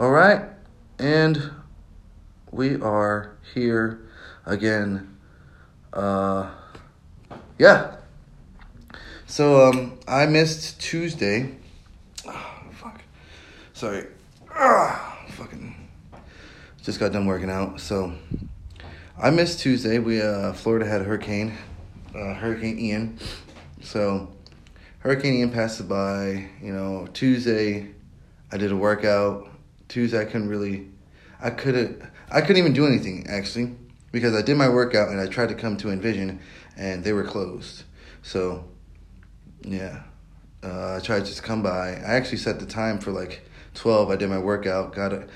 All right, and we are here again. Uh, yeah. So um, I missed Tuesday. Oh, fuck. Sorry. Ah, fucking. Just got done working out. So I missed Tuesday. We uh, Florida had a hurricane, uh, Hurricane Ian. So Hurricane Ian passed by. You know, Tuesday I did a workout. Tuesday I couldn't really. I couldn't. I couldn't even do anything actually because I did my workout and I tried to come to Envision and they were closed. So, yeah, uh, I tried to just come by. I actually set the time for like twelve. I did my workout, got a,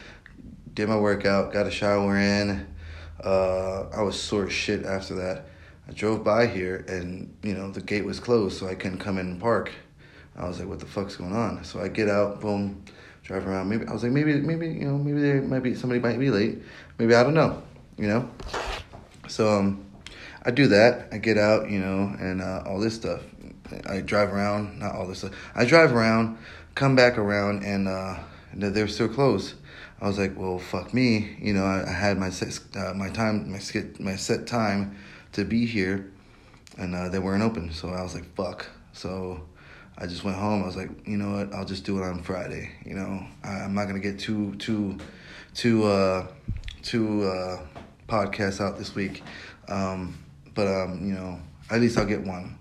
did my workout, got a shower in. Uh, I was sore shit after that. I drove by here and you know the gate was closed, so I couldn't come in and park. I was like, "What the fuck's going on?" So I get out, boom, drive around. Maybe I was like, maybe, maybe you know, maybe there might be somebody might be late. Maybe I don't know, you know. So um, I do that. I get out, you know, and uh, all this stuff. I drive around, not all this stuff. I drive around, come back around, and uh, they're still closed. I was like, well, fuck me, you know. I, I had my set, uh, my time, my set, my set time to be here, and uh, they weren't open. So I was like, fuck. So I just went home. I was like, you know what? I'll just do it on Friday. You know, I, am not gonna get too too too uh, too uh, podcasts out this week. Um, but um, you know, at least I'll get one.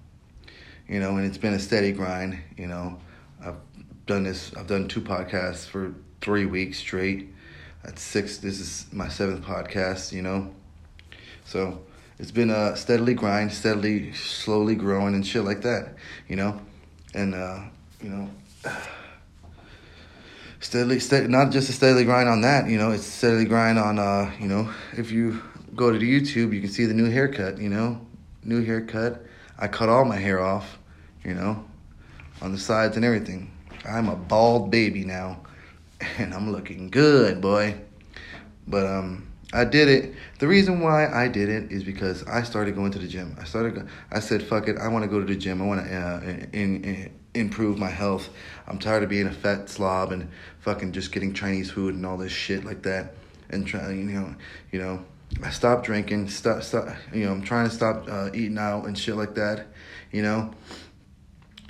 You know, and it's been a steady grind. You know, I've done this. I've done two podcasts for three weeks straight. At six. This is my seventh podcast. You know, so it's been a steadily grind, steadily, slowly growing and shit like that. You know, and uh, you know. Steadily, steady, not just a steadily grind on that, you know, it's steadily grind on, uh, you know, if you go to YouTube, you can see the new haircut, you know, new haircut. I cut all my hair off, you know, on the sides and everything. I'm a bald baby now, and I'm looking good, boy. But um, I did it. The reason why I did it is because I started going to the gym. I started. I said, "Fuck it, I want to go to the gym. I want to uh, in, in, improve my health. I'm tired of being a fat slob and fucking just getting Chinese food and all this shit like that." And trying, you know, you know, I stopped drinking. Stop, stop. You know, I'm trying to stop uh, eating out and shit like that. You know,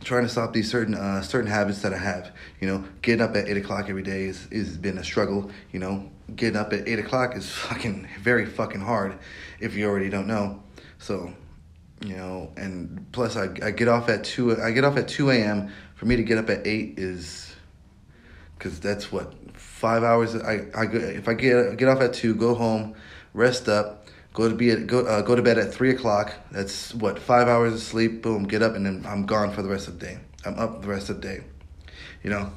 trying to stop these certain uh, certain habits that I have. You know, getting up at eight o'clock every day is is been a struggle. You know, getting up at eight o'clock is fucking very fucking hard, if you already don't know. So, you know, and plus I I get off at two. I get off at two a.m. For me to get up at eight is, because that's what five hours. I I if I get get off at two, go home rest up, go to be at, go uh, go to bed at three o'clock. That's what five hours of sleep. Boom, get up, and then I'm gone for the rest of the day. I'm up the rest of the day. You know.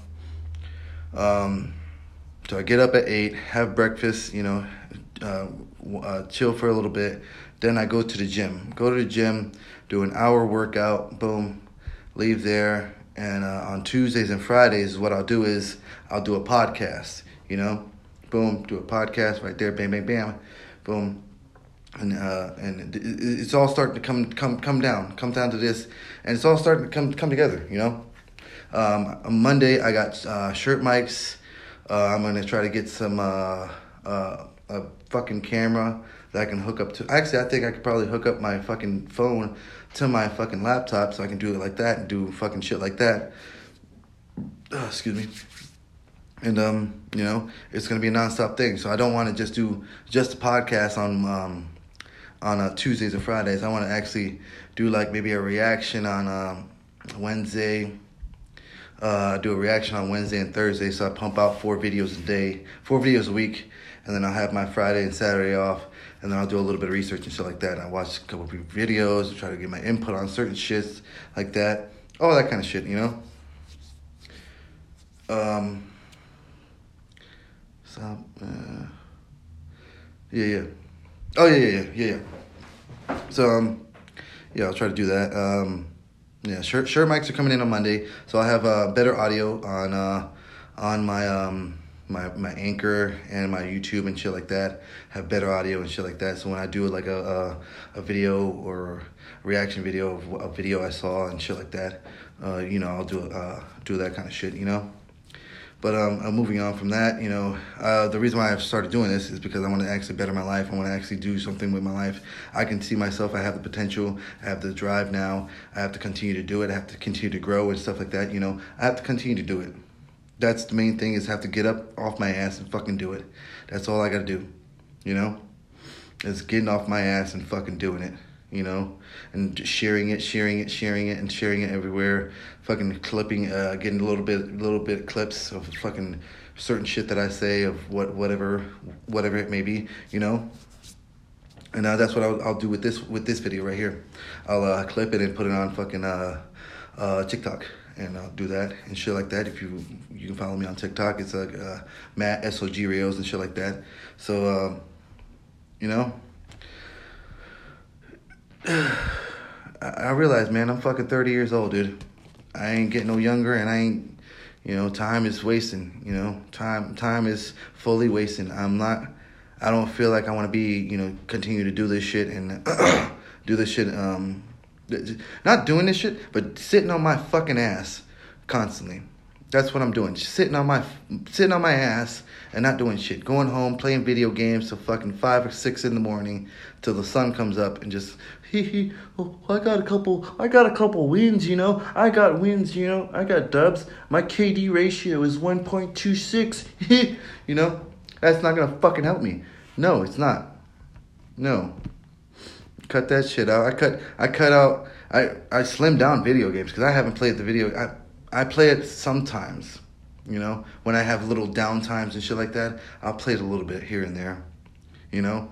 Um, so I get up at eight, have breakfast. You know, uh, uh, chill for a little bit. Then I go to the gym. Go to the gym, do an hour workout. Boom, leave there. And uh, on Tuesdays and Fridays, what I'll do is I'll do a podcast. You know, boom, do a podcast right there. Bam, bam, bam boom, and uh, and it's all starting to come come come down, come down to this, and it's all starting to come come together. You know, um, on Monday I got uh, shirt mics. Uh, I'm gonna try to get some uh, uh, a fucking camera that I can hook up to. Actually, I think I could probably hook up my fucking phone to my fucking laptop so I can do it like that and do fucking shit like that. Excuse me and um, you know, it's gonna be a nonstop thing. So I don't want to just do just a podcast on um, on uh, Tuesdays and Fridays. I want to actually do like maybe a reaction on um, Wednesday. Uh, do a reaction on Wednesday and Thursday, so I pump out four videos a day, four videos a week, and then I'll have my Friday and Saturday off, and then I'll do a little bit of research and shit like that. And I watch a couple of videos, try to get my input on certain shits like that, all that kind of shit, you know. Um, Stop. Uh, yeah, yeah. Oh yeah, yeah, yeah, yeah. So um, yeah, I'll try to do that. Um, yeah, sure, sure. Mics are coming in on Monday, so I have uh, better audio on uh, on my um my my anchor and my YouTube and shit like that. Have better audio and shit like that. So when I do like a a, a video or reaction video of a video I saw and shit like that, uh, you know, I'll do uh do that kind of shit. You know. But um, I'm moving on from that. You know, uh, the reason why I've started doing this is because I want to actually better my life. I want to actually do something with my life. I can see myself. I have the potential. I have the drive now. I have to continue to do it. I have to continue to grow and stuff like that. You know, I have to continue to do it. That's the main thing is have to get up off my ass and fucking do it. That's all I got to do. You know, is getting off my ass and fucking doing it you know, and sharing it, sharing it, sharing it, and sharing it everywhere. Fucking clipping, uh, getting a little bit, little bit clips of fucking certain shit that I say of what, whatever, whatever it may be, you know. And uh, that's what I'll, I'll do with this with this video right here. I'll uh, clip it and put it on fucking uh, uh, TikTok, and I'll do that and shit like that. If you you can follow me on TikTok, it's like uh, Matt SOG Rios and shit like that. So, um, you know, I realize, man, I'm fucking 30 years old, dude. I ain't getting no younger, and I ain't, you know, time is wasting. You know, time time is fully wasting. I'm not. I don't feel like I want to be, you know, continue to do this shit and do this shit. Um, not doing this shit, but sitting on my fucking ass constantly. That's what I'm doing. Just sitting on my sitting on my ass and not doing shit. Going home, playing video games till fucking five or six in the morning till the sun comes up and just hee hee. Oh, I got a couple. I got a couple wins. You know, I got wins. You know, I got dubs. My KD ratio is one point two six. you know, that's not gonna fucking help me. No, it's not. No. Cut that shit out. I cut. I cut out. I I slimmed down video games because I haven't played the video. I I play it sometimes, you know, when I have little downtimes and shit like that. I'll play it a little bit here and there, you know,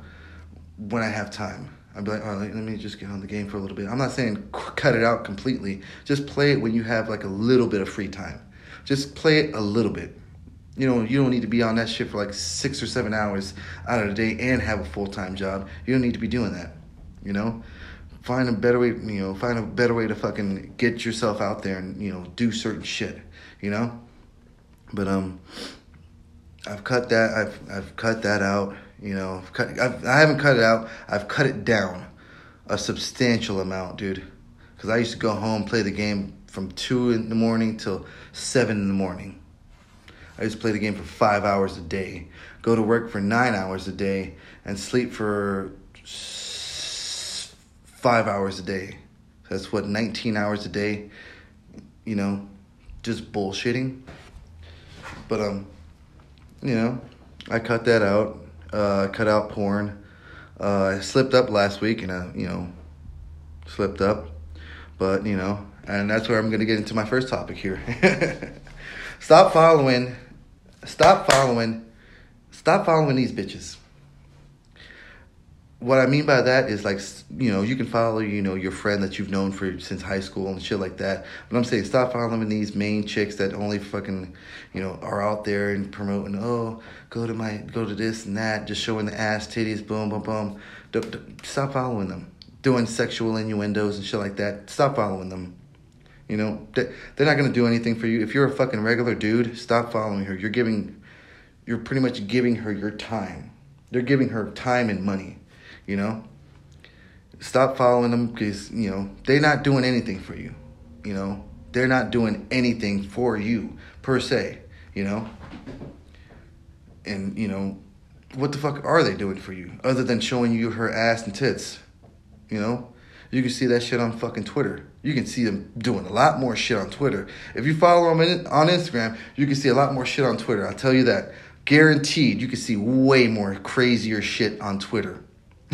when I have time. I'll be like, all right, let me just get on the game for a little bit. I'm not saying cut it out completely. Just play it when you have like a little bit of free time. Just play it a little bit. You know, you don't need to be on that shit for like six or seven hours out of the day and have a full time job. You don't need to be doing that. You know, find a better way, you know, find a better way to fucking get yourself out there and, you know, do certain shit, you know? But um I've cut that I've I've cut that out, you know. I've cut I've, I haven't cut it out. I've cut it down a substantial amount, dude. Cuz I used to go home, play the game from 2 in the morning till 7 in the morning. I used to play the game for 5 hours a day, go to work for 9 hours a day and sleep for five hours a day. That's what, 19 hours a day, you know, just bullshitting. But, um, you know, I cut that out. Uh, cut out porn. Uh, I slipped up last week and, I, you know, slipped up. But, you know, and that's where I'm going to get into my first topic here. stop following, stop following, stop following these bitches what I mean by that is like you know you can follow you know your friend that you've known for since high school and shit like that. But I'm saying stop following these main chicks that only fucking you know are out there and promoting oh go to my go to this and that just showing the ass titties boom boom boom. Stop following them doing sexual innuendos and shit like that. Stop following them. You know they're not gonna do anything for you. If you're a fucking regular dude, stop following her. You're giving you're pretty much giving her your time. They're giving her time and money you know? Stop following them because you know they're not doing anything for you you know? They're not doing anything for you per se you know? And you know what the fuck are they doing for you other than showing you her ass and tits you know? You can see that shit on fucking twitter. You can see them doing a lot more shit on twitter. If you follow them on instagram you can see a lot more shit on twitter i'll tell you that. Guaranteed you can see way more crazier shit on twitter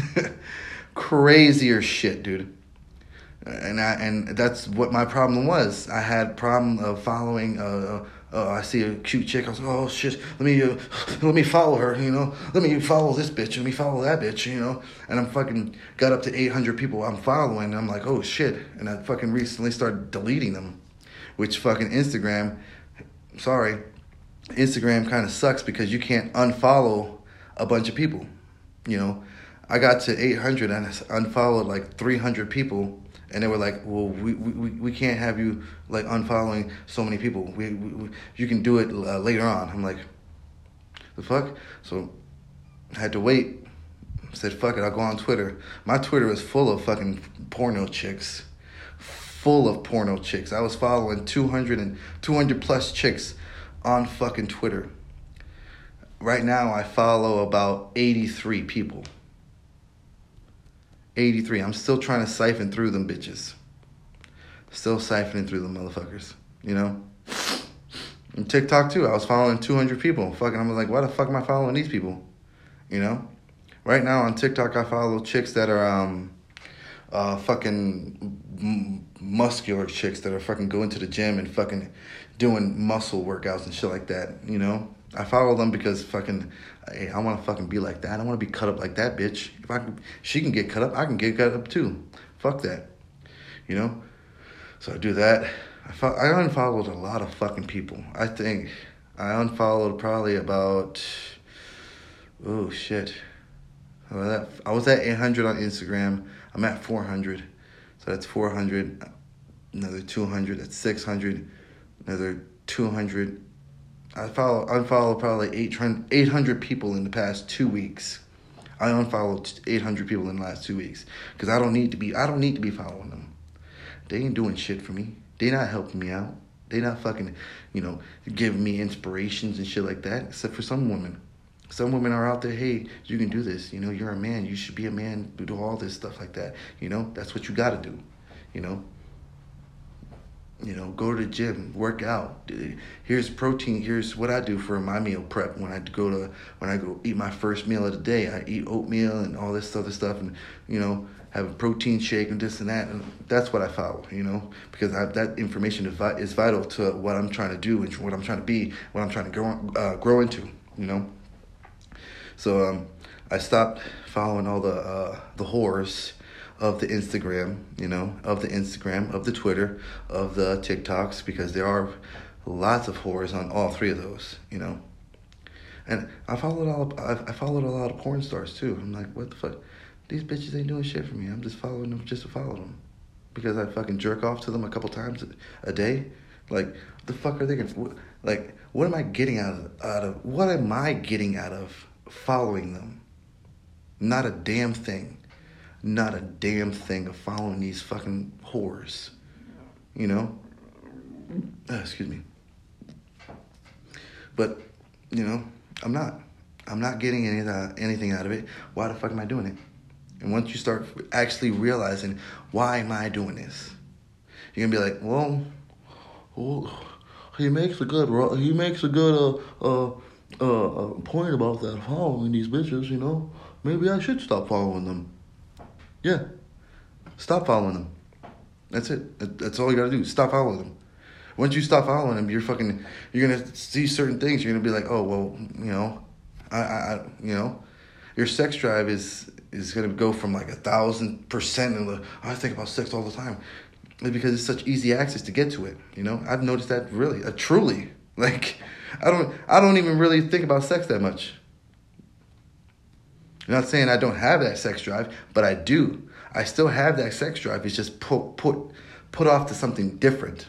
Crazier shit, dude. And I and that's what my problem was. I had problem of following. Uh, uh, uh, I see a cute chick. I was like, oh shit, let me uh, let me follow her. You know, let me follow this bitch. Let me follow that bitch. You know, and I'm fucking got up to 800 people I'm following. I'm like, oh shit, and I fucking recently started deleting them, which fucking Instagram. Sorry, Instagram kind of sucks because you can't unfollow a bunch of people. You know, I got to 800 and unfollowed like 300 people, and they were like, "Well, we we, we can't have you like unfollowing so many people. We, we you can do it uh, later on." I'm like, "The fuck?" So I had to wait. I said, "Fuck it, I'll go on Twitter." My Twitter is full of fucking porno chicks, full of porno chicks. I was following 200 and 200 plus chicks on fucking Twitter. Right now, I follow about 83 people. 83. I'm still trying to siphon through them bitches. Still siphoning through them motherfuckers, you know? And TikTok too. I was following 200 people. Fucking, I'm like, why the fuck am I following these people? You know? Right now on TikTok, I follow chicks that are, um, uh, fucking muscular chicks that are fucking going to the gym and fucking doing muscle workouts and shit like that. You know, I follow them because fucking, hey, I want to fucking be like that. I want to be cut up like that bitch. If I can, she can get cut up, I can get cut up too. Fuck that. You know. So I do that. I fo- I unfollowed a lot of fucking people. I think I unfollowed probably about. Oh shit. I was at 800 on Instagram. I'm at 400. So that's 400. Another 200. That's 600. Another 200. I follow unfollowed probably 800, 800 people in the past two weeks. I unfollowed 800 people in the last two weeks because I don't need to be. I don't need to be following them. They ain't doing shit for me. They not helping me out. They not fucking, you know, giving me inspirations and shit like that. Except for some women. Some women are out there, hey, you can do this. You know, you're a man. You should be a man. Do all this stuff like that. You know, that's what you got to do. You know, you know, go to the gym, work out. Here's protein. Here's what I do for my meal prep when I go to when I go eat my first meal of the day. I eat oatmeal and all this other stuff, and you know, have a protein shake and this and that. And that's what I follow. You know, because I, that information is vital to what I'm trying to do and what I'm trying to be, what I'm trying to grow uh, grow into. You know. So um, I stopped following all the uh, the whores of the Instagram, you know, of the Instagram, of the Twitter, of the TikToks, because there are lots of whores on all three of those, you know. And I followed all I followed a lot of porn stars too. I'm like, what the fuck? These bitches ain't doing shit for me. I'm just following them just to follow them, because I fucking jerk off to them a couple times a day. Like, the fuck are they gonna? Like, what am I getting out of out of? What am I getting out of? following them. Not a damn thing. Not a damn thing of following these fucking whores. You know? Uh, excuse me. But, you know, I'm not. I'm not getting any uh, anything out of it. Why the fuck am I doing it? And once you start actually realizing, why am I doing this? You're gonna be like, well, he makes a good he makes a good uh uh uh, point about that following these bitches, you know, maybe I should stop following them. Yeah, stop following them. That's it. That's all you gotta do. Stop following them. Once you stop following them, you're fucking. You're gonna see certain things. You're gonna be like, oh well, you know, I, I, you know, your sex drive is is gonna go from like a thousand percent and the I think about sex all the time, because it's such easy access to get to it. You know, I've noticed that really, uh, truly, like I don't I don't even really think about sex that much. I'm not saying I don't have that sex drive, but I do. I still have that sex drive. It's just put put put off to something different.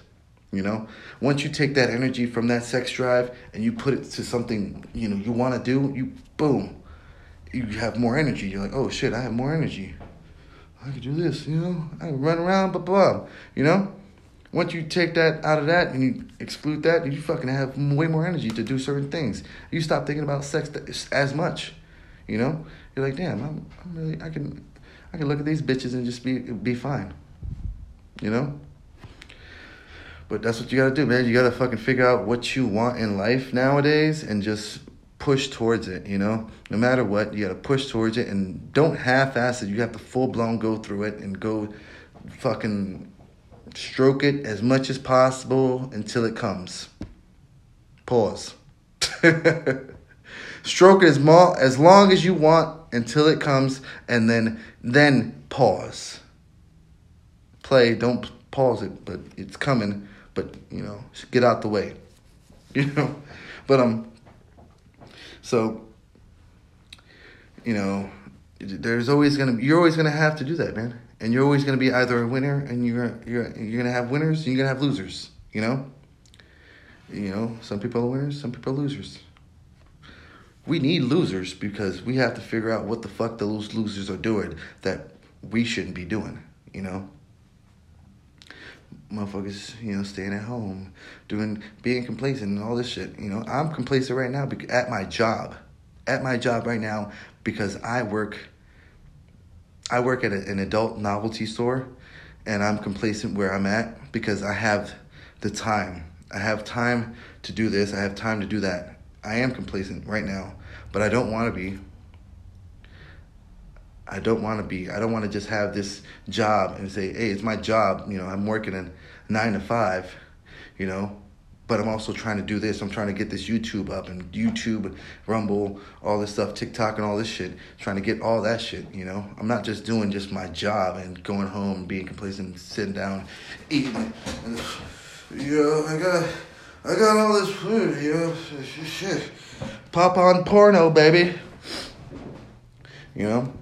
You know, once you take that energy from that sex drive and you put it to something you know you want to do, you boom, you have more energy. You're like, oh shit, I have more energy. I could do this. You know, I can run around, blah blah. You know, once you take that out of that and you exclude that, you fucking have way more energy to do certain things. You stop thinking about sex as much. You know, you're like, damn, I'm, I'm really, I can, I can look at these bitches and just be be fine. You know. But that's what you gotta do, man. You gotta fucking figure out what you want in life nowadays and just push towards it, you know? No matter what, you gotta push towards it and don't half ass it. You have to full blown go through it and go fucking Stroke it as much as possible until it comes. Pause. Stroke it as, mo- as long as you want until it comes, and then then pause. Play. Don't pause it, but it's coming. But you know, get out the way. You know, but um. So. You know, there's always gonna you're always gonna have to do that, man and you're always going to be either a winner and you're you're you're going to have winners and you're going to have losers you know you know some people are winners some people are losers we need losers because we have to figure out what the fuck those losers are doing that we shouldn't be doing you know motherfuckers, you know, staying at home, doing, being complacent and all this shit. You know, I'm complacent right now at my job, at my job right now because I work. I work at a, an adult novelty store, and I'm complacent where I'm at because I have the time. I have time to do this. I have time to do that. I am complacent right now, but I don't want to be. I don't want to be. I don't want to just have this job and say, "Hey, it's my job." You know, I'm working in nine to five. You know, but I'm also trying to do this. I'm trying to get this YouTube up and YouTube, Rumble, all this stuff, TikTok, and all this shit. Trying to get all that shit. You know, I'm not just doing just my job and going home being complacent, sitting down, eating. Yeah, I got, I got all this food. You know. Pop on porno, baby. You know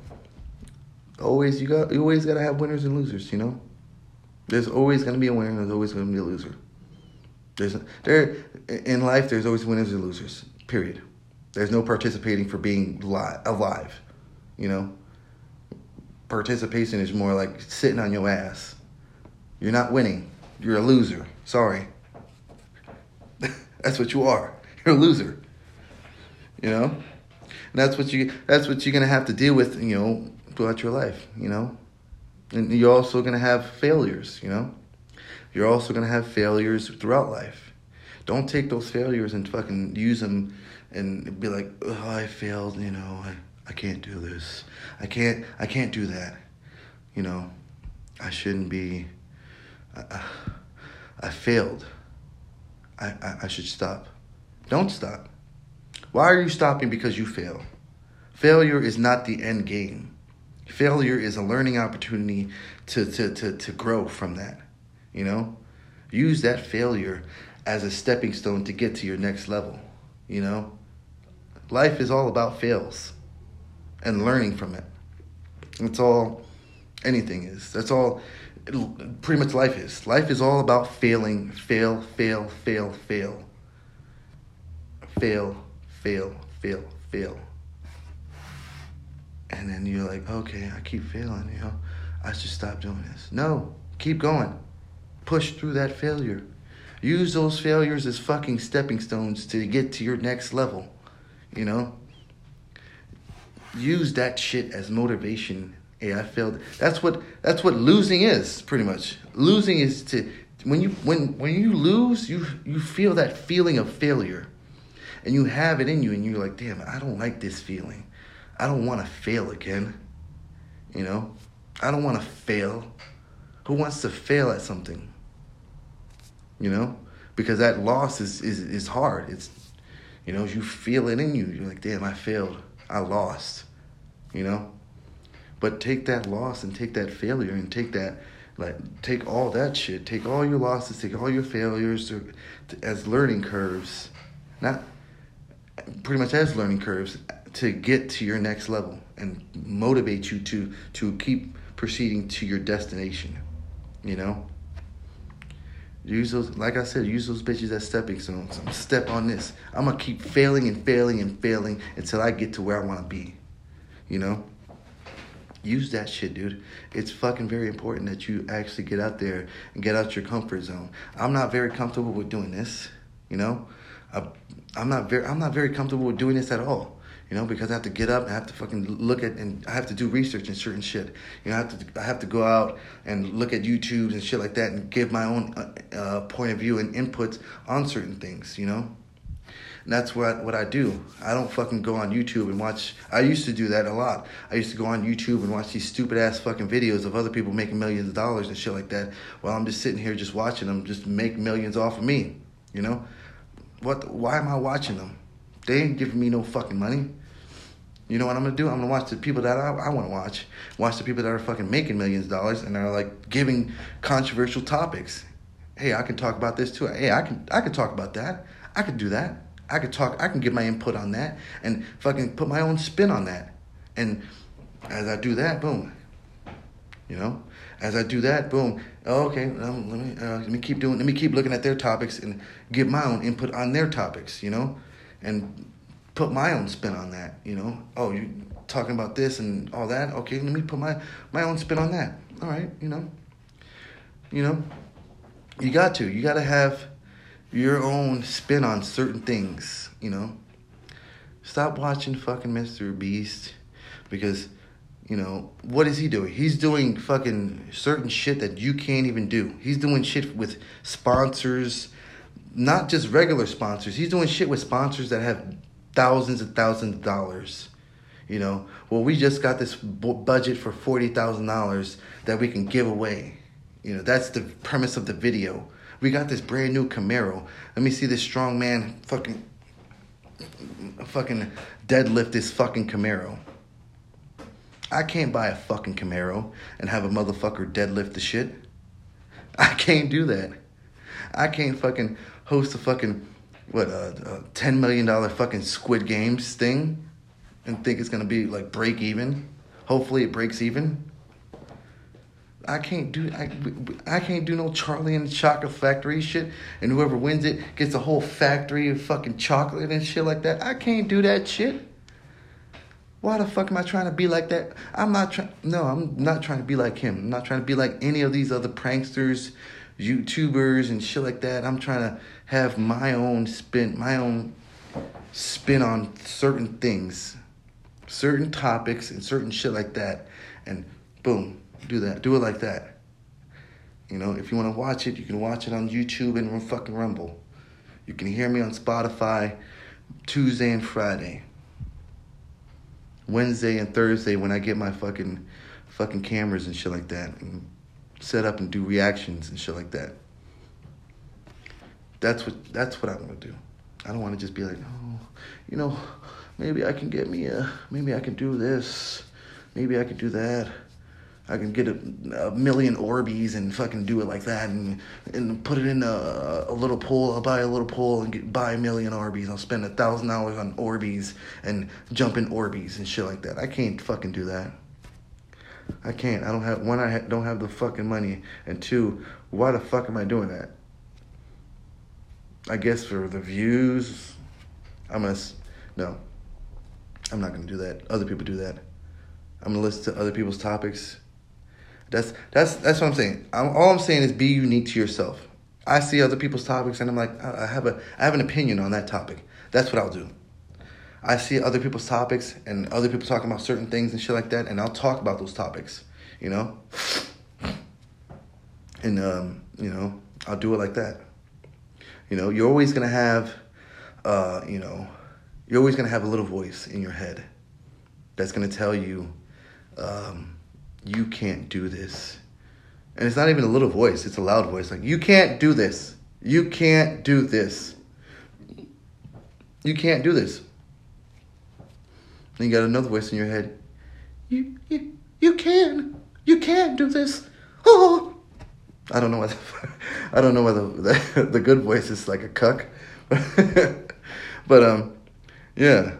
always you got you always gotta have winners and losers, you know? There's always gonna be a winner, there's always gonna be a loser. There's there in life there's always winners and losers. Period. There's no participating for being li- alive. You know? Participation is more like sitting on your ass. You're not winning. You're a loser. Sorry. That's what you are. You're a loser. You know? And that's what you that's what you're gonna have to deal with, you know, throughout your life, you know? And you're also to have failures, you know? You're also to have failures throughout life. Don't take those failures and fucking use them and be like, oh, I failed, you know, I, I can't do this. I can't, I can't do that. You know, I shouldn't be, I, I failed. I, I, I should stop. Don't stop. Why are you stopping because you fail? Failure is not the end game. Failure is a learning opportunity to, to, to, to grow from that. You know? Use that failure as a stepping stone to get to your next level. You know? Life is all about fails and learning from it. That's all anything is. That's all pretty much life is. Life is all about failing, fail, fail, fail, fail. Fail, fail, fail, fail and then you're like, okay, I keep failing, you know, I should stop doing this. No, keep going. Push through that failure. Use those failures as fucking stepping stones to get to your next level, you know? Use that shit as motivation. Hey, I failed. That's what that's what losing is, pretty much. Losing is to when you when when you lose, you you feel that feeling of failure. And you have it in you and you're like, "Damn, I don't like this feeling." I don't want to fail again. You know, I don't want to fail. Who wants to fail at something? You know, because that loss is is is hard. It's you know, you feel it in you. You're like, damn, I failed. I lost. You know, but take that loss and take that failure and take that like take all that shit take all your losses take all your failures to, to, as learning curves not pretty much as learning curves to get to your next level and motivate you to to keep proceeding to your destination. You know? Use those like I said, use those bitches as stepping stones. Step on this. I'm gonna keep failing and failing and failing until I get to where I wanna be. You know? Use that shit, dude. It's fucking very important that you actually get out there and get out your comfort zone. I'm not very comfortable with doing this, you know? I, I'm not very I'm not very comfortable with doing this at all you know, because I have to get up, I have to fucking look at, and I have to do research and certain shit. You know, I have to, I have to go out and look at YouTube and shit like that, and give my own uh, uh, point of view and inputs on certain things. You know, and that's what what I do. I don't fucking go on YouTube and watch. I used to do that a lot. I used to go on YouTube and watch these stupid ass fucking videos of other people making millions of dollars and shit like that. While I'm just sitting here just watching them just make millions off of me. You know, what? Why am I watching them? They ain't giving me no fucking money. You know what I'm gonna do? I'm gonna watch the people that I, I want to watch. Watch the people that are fucking making millions of dollars and are like giving controversial topics. Hey, I can talk about this too. Hey, I can I can talk about that. I could do that. I could talk. I can give my input on that and fucking put my own spin on that. And as I do that, boom. You know, as I do that, boom. Oh, okay, um, let me uh, let me keep doing. Let me keep looking at their topics and give my own input on their topics. You know, and put my own spin on that. You know, oh, you talking about this and all that. Okay, let me put my my own spin on that. All right, you know, you know, You got to. You got to have your own spin on certain things, you know? Stop watching fucking Mr. Beast because, you know, what is he doing? He's doing fucking certain shit that you can't even do. He's doing shit with sponsors, not just regular sponsors. He's doing shit with sponsors that have thousands and thousands of dollars. You know, well, we just got this b- budget for $40,000 that we can give away. You know, that's the premise of the video. We got this brand new Camaro. Let me see this strong man fucking fucking deadlift this fucking Camaro. I can't buy a fucking Camaro and have a motherfucker deadlift the shit. I can't do that. I can't fucking host a fucking what a, a ten million dollar fucking Squid Games thing and think it's gonna be like break even. Hopefully it breaks even. I can't do I, I can't do no Charlie and the Chocolate Factory shit, and whoever wins it gets a whole factory of fucking chocolate and shit like that. I can't do that shit. Why the fuck am I trying to be like that? I'm not trying. No, I'm not trying to be like him. I'm not trying to be like any of these other pranksters, YouTubers, and shit like that. I'm trying to have my own spin, my own spin on certain things, certain topics, and certain shit like that. And boom, do that. Do it like that. You know, if you want to watch it, you can watch it on YouTube and fucking Rumble. You can hear me on Spotify Tuesday and Friday. Wednesday and Thursday when I get my fucking fucking cameras and shit like that and set up and do reactions and shit like that. That's what that's what I want to do. I don't want to just be like, oh, you know, maybe I can get me a, maybe I can do this, maybe I can do that. I can get a, a, million Orbeez and fucking do it like that and and put it in a, a little pool. I'll buy a little pool and get, buy a million Orbeez. I'll spend a thousand dollars on Orbeez and jump in Orbeez and shit like that. I can't fucking do that. I can't. I don't have one. I don't have the fucking money, and two, why the fuck am I doing that? I guess for the views, I'm gonna no. I'm not gonna do that. Other people do that. I'm gonna listen to other people's topics that's that's that's what I'm saying. I'm, all I'm saying is be unique to yourself. I see other people's topics and I'm like, I have a I have an opinion on that topic. That's what I'll do. I see other people's topics and other people talking about certain things and shit like that, and I'll talk about those topics. You know, and um, you know, I'll do it like that. You know, you're always gonna have, uh, you know, you're always gonna have a little voice in your head that's gonna tell you. Um, you can't do this. And it's not even a little voice, it's a loud voice. Like, you can't do this. You can't do this. You can't do this. Then you got another voice in your head. You, you, you can. You can do this. Oh. I don't know whether I don't know whether the, the good voice is like a cuck, but um, yeah,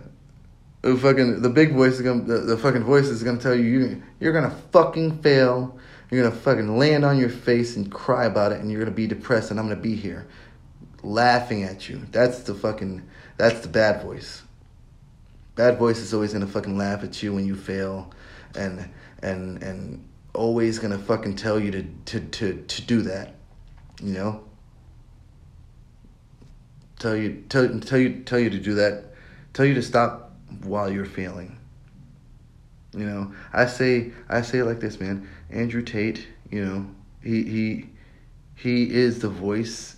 the fucking the big voice is gonna the, the fucking voice is gonna tell you you you're gonna fucking fail. You're gonna fucking land on your face and cry about it, and you're gonna be depressed, and I'm gonna be here, laughing at you. That's the fucking that's the bad voice. Bad voice is always gonna fucking laugh at you when you fail, and and and always gonna fucking tell you to to to to do that, you know. Tell you tell tell you tell you to do that, tell you to stop while you're failing. You know, I say I say it like this, man. Andrew Tate, you know, he he he is the voice,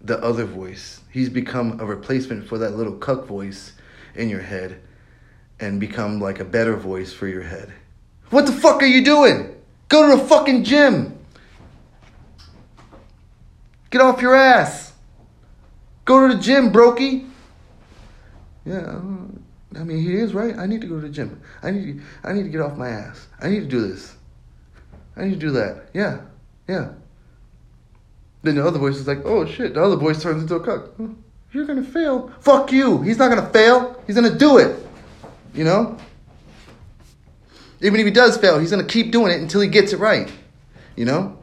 the other voice. He's become a replacement for that little cuck voice in your head and become like a better voice for your head. What the fuck are you doing? Go to the fucking gym. Get off your ass. Go to the gym, brokey. Yeah, I mean, he is right. I need to go to the gym. I need to, I need to get off my ass. I need to do this. I need to do that. Yeah, yeah. Then the other voice is like, oh shit. The other voice turns into a cuck. You're gonna fail. Fuck you. He's not gonna fail. He's gonna do it. You know. Even if he does fail, he's gonna keep doing it until he gets it right. You know.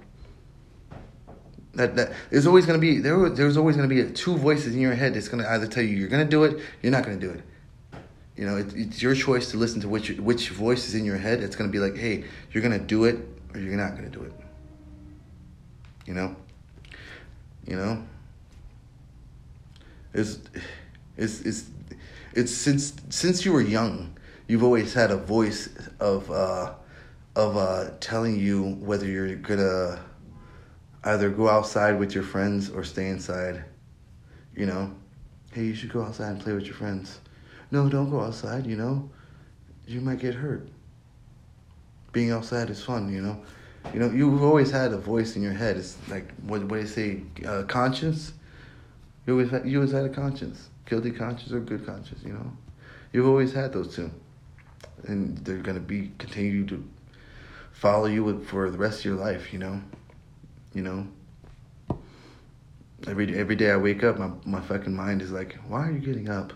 That, that there's always gonna be there. There's always gonna be two voices in your head that's gonna either tell you you're gonna do it, you're not gonna do it. You know, it, it's your choice to listen to which which voice is in your head. It's going to be like, hey, you're going to do it or you're not going to do it. You know? You know? It's it's it's it's since since you were young, you've always had a voice of uh of uh telling you whether you're gonna either go outside with your friends or stay inside. You know? Hey, you should go outside and play with your friends. No, don't go outside, you know? You might get hurt. Being outside is fun, you know? You know, you've always had a voice in your head. It's like what what do you say? Uh, conscience. You always had, you always had a conscience, guilty conscience or good conscience. You know, you've always had those two, and they're gonna be continue to follow you for the rest of your life. You know, you know. Every every day I wake up, my my fucking mind is like, why are you getting up?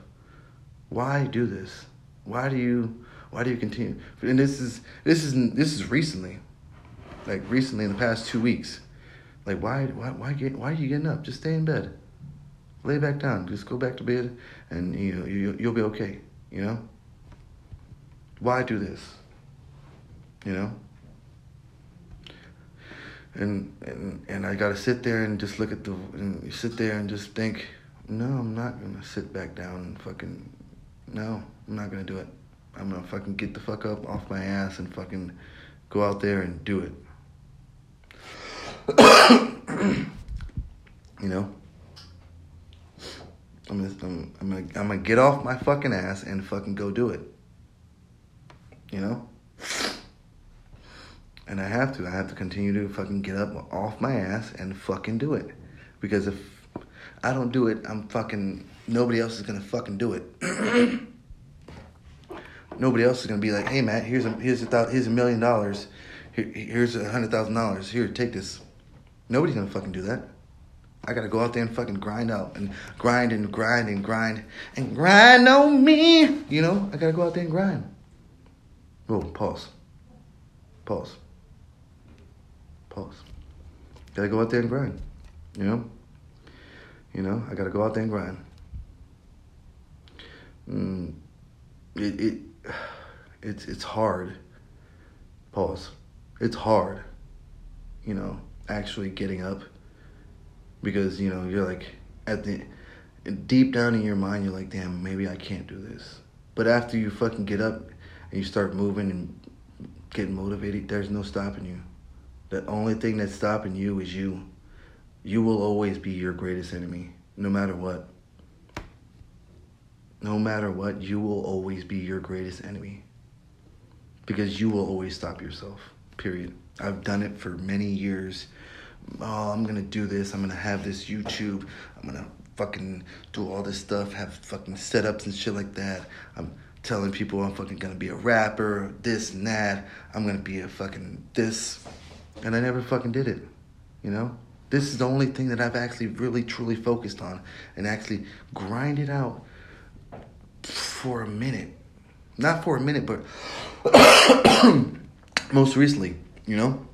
Why do this? Why do you why do you continue? And this is this is this is recently like recently in the past two weeks. Like why why why get why are you getting up? Just stay in bed. Lay back down. Just go back to bed, and you you you'll be okay. You know. Why do this? You know. And and and I gotta sit there and just look at the and sit there and just think, no, I'm not gonna sit back down and fucking, no, I'm not gonna do it. I'm gonna fucking get the fuck up off my ass and fucking go out there and do it. you know, I'm gonna, I'm, I'm gonna, I'm gonna get off my fucking ass and fucking go do it. You know, and I have to. I have to continue to fucking get up off my ass and fucking do it, because if I don't do it, I'm fucking nobody else is gonna fucking do it. nobody else is gonna be like, "Hey, Matt, here's a here's a th- here's a million dollars, Here, here's a hundred thousand dollars. Here, take this." Nobody's gonna fucking do that. I gotta go out there and fucking grind out and grind and grind and grind and grind on me. You know, I gotta go out there and grind. Whoa, pause. Pause. Pause. Gotta go out there and grind. You know? You know, I gotta go out there and grind. Mm, it, it it's it's hard. Pause. It's hard. You know actually getting up because you know you're like at the deep down in your mind you're like damn maybe I can't do this but after you fucking get up and you start moving and getting motivated there's no stopping you the only thing that's stopping you is you you will always be your greatest enemy no matter what no matter what you will always be your greatest enemy because you will always stop yourself period I've done it for many years. Oh, I'm gonna do this. I'm gonna have this YouTube. I'm gonna fucking do all this stuff. Have fucking setups and shit like that. I'm telling people I'm fucking gonna be a rapper, this and that. I'm gonna be a fucking this, and I never fucking did it. You know, this is the only thing that I've actually really truly focused on and actually grinded out for a minute. Not for a minute, but most recently you know?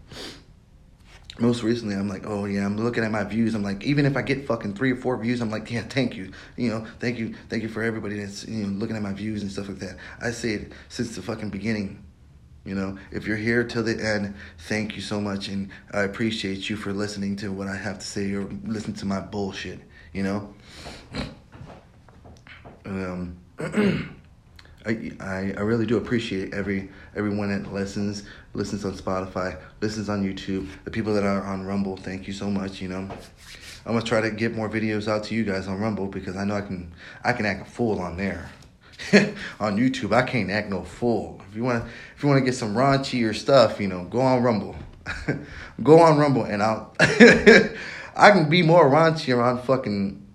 Most recently, I'm like, oh yeah, I'm looking at my views. I'm like, even if I get fucking three or four views, I'm like, yeah, thank you. You know, thank you, thank you for everybody that's you know looking at my views and stuff like that. I say it since the fucking beginning. You know, if you're here till the end, thank you so much, and I appreciate you for listening to what I have to say or listen to my bullshit. You know. Um. I, I, really do appreciate every everyone that listens listens on Spotify, listens on YouTube, the people that are on Rumble. Thank you so much. You know, I'm gonna try to get more videos out to you guys on Rumble because I know I can I can act a fool on there. on YouTube, I can't act no fool. If you want to if you want to get some raunchier stuff, you know, go on Rumble. go on Rumble, and I'll I can be more raunchy on fucking.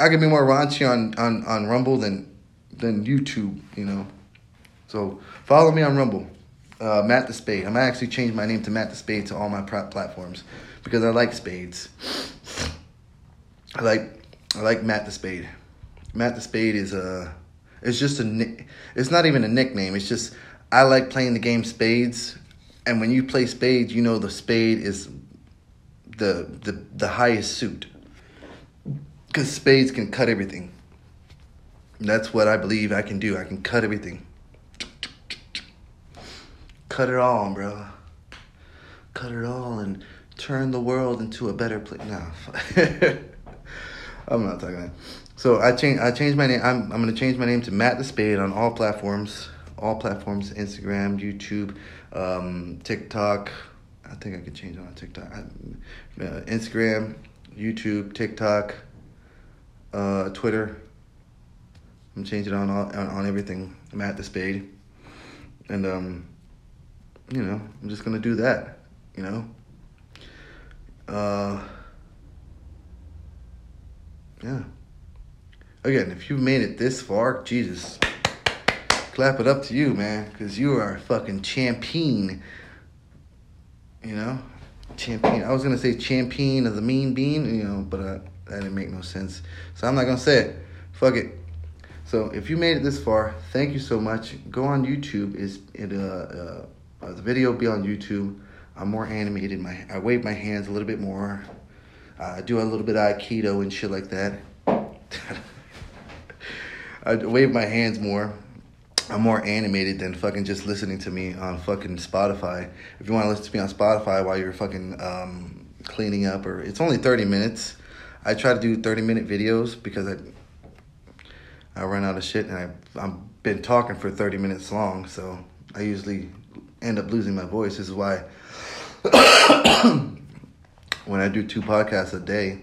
I can be more raunchy on on on Rumble than than YouTube, you know. So follow me on Rumble, uh, Matt the Spade. I'm actually change my name to Matt the Spade to all my platforms because I like spades. I like I like Matt the Spade. Matt the Spade is a it's just a it's not even a nickname. It's just I like playing the game spades, and when you play spades, you know the spade is the the the highest suit because spades can cut everything. That's what I believe I can do. I can cut everything. Cut it all, bro. Cut it all and turn the world into a better place. No, I'm not talking that. So I change. I changed my name. I'm. I'm gonna change my name to Matt the Spade on all platforms. All platforms: Instagram, YouTube, um, TikTok. I think I could change it on TikTok. I, uh, Instagram, YouTube, TikTok, uh, Twitter. I'm changing on all, on, on everything. Matt the Spade, and um, you know, I'm just gonna do that. You know. Uh, yeah. Again, if you've made it this far, Jesus, clap it up to you, man, because you are a fucking champion. You know, champion. I was gonna say champion of the mean bean, you know, but uh, that didn't make no sense. So I'm not gonna say it. Fuck it. So if you made it this far, thank you so much. Go on YouTube. Is it uh, uh, uh the video be on YouTube. I'm more animated. My I wave my hands a little bit more. Uh, I do a little bit of aikido and shit like that. I wave my hands more. I'm more animated than fucking just listening to me on fucking Spotify. If you want to listen to me on Spotify while you're fucking um, cleaning up, or it's only 30 minutes. I try to do 30 minute videos because I I run out of shit and I I've been talking for 30 minutes long, so I usually end up losing my voice. This is why when I do two podcasts a day,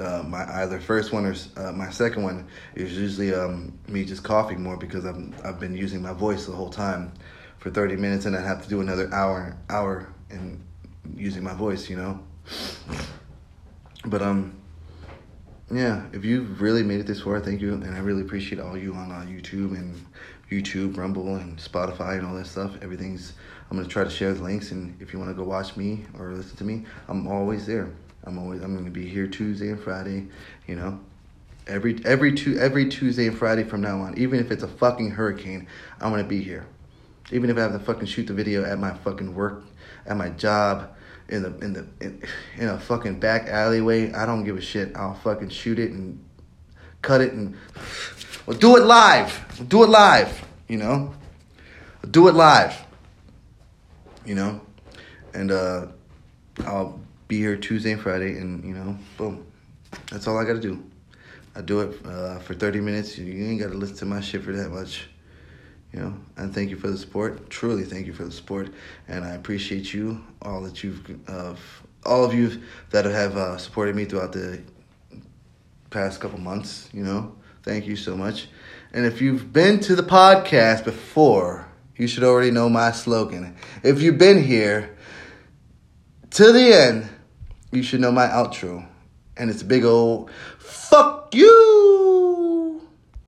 uh, my either first one or uh, my second one is usually um, me just coughing more because I'm I've been using my voice the whole time for 30 minutes and I have to do another hour hour and using my voice, you know. But um, yeah, if you've really made it this far, thank you, and I really appreciate all you on uh, YouTube and YouTube, Rumble, and Spotify and all that stuff. Everything's I'm gonna try to share the links, and if you want to go watch me or listen to me, I'm always there. I'm always I'm gonna be here Tuesday and Friday, you know. Every every two every Tuesday and Friday from now on, even if it's a fucking hurricane, I'm gonna be here. Even if I have to fucking shoot the video at my fucking work, at my job, in the in the in, in a fucking back alleyway, I don't give a shit. I'll fucking shoot it and cut it and well do it live. Do it live, you know? Do it live. You know? And uh I'll be here Tuesday and Friday, and you know, boom. That's all I got to do. I do it uh, for 30 minutes. You ain't got to listen to my shit for that much. You know, and thank you for the support. Truly, thank you for the support, and I appreciate you all that you've, uh, all of you that have uh, supported me throughout the past couple months. You know, thank you so much. And if you've been to the podcast before, you should already know my slogan. If you've been here to the end, you should know my outro. And it's a big old fuck you.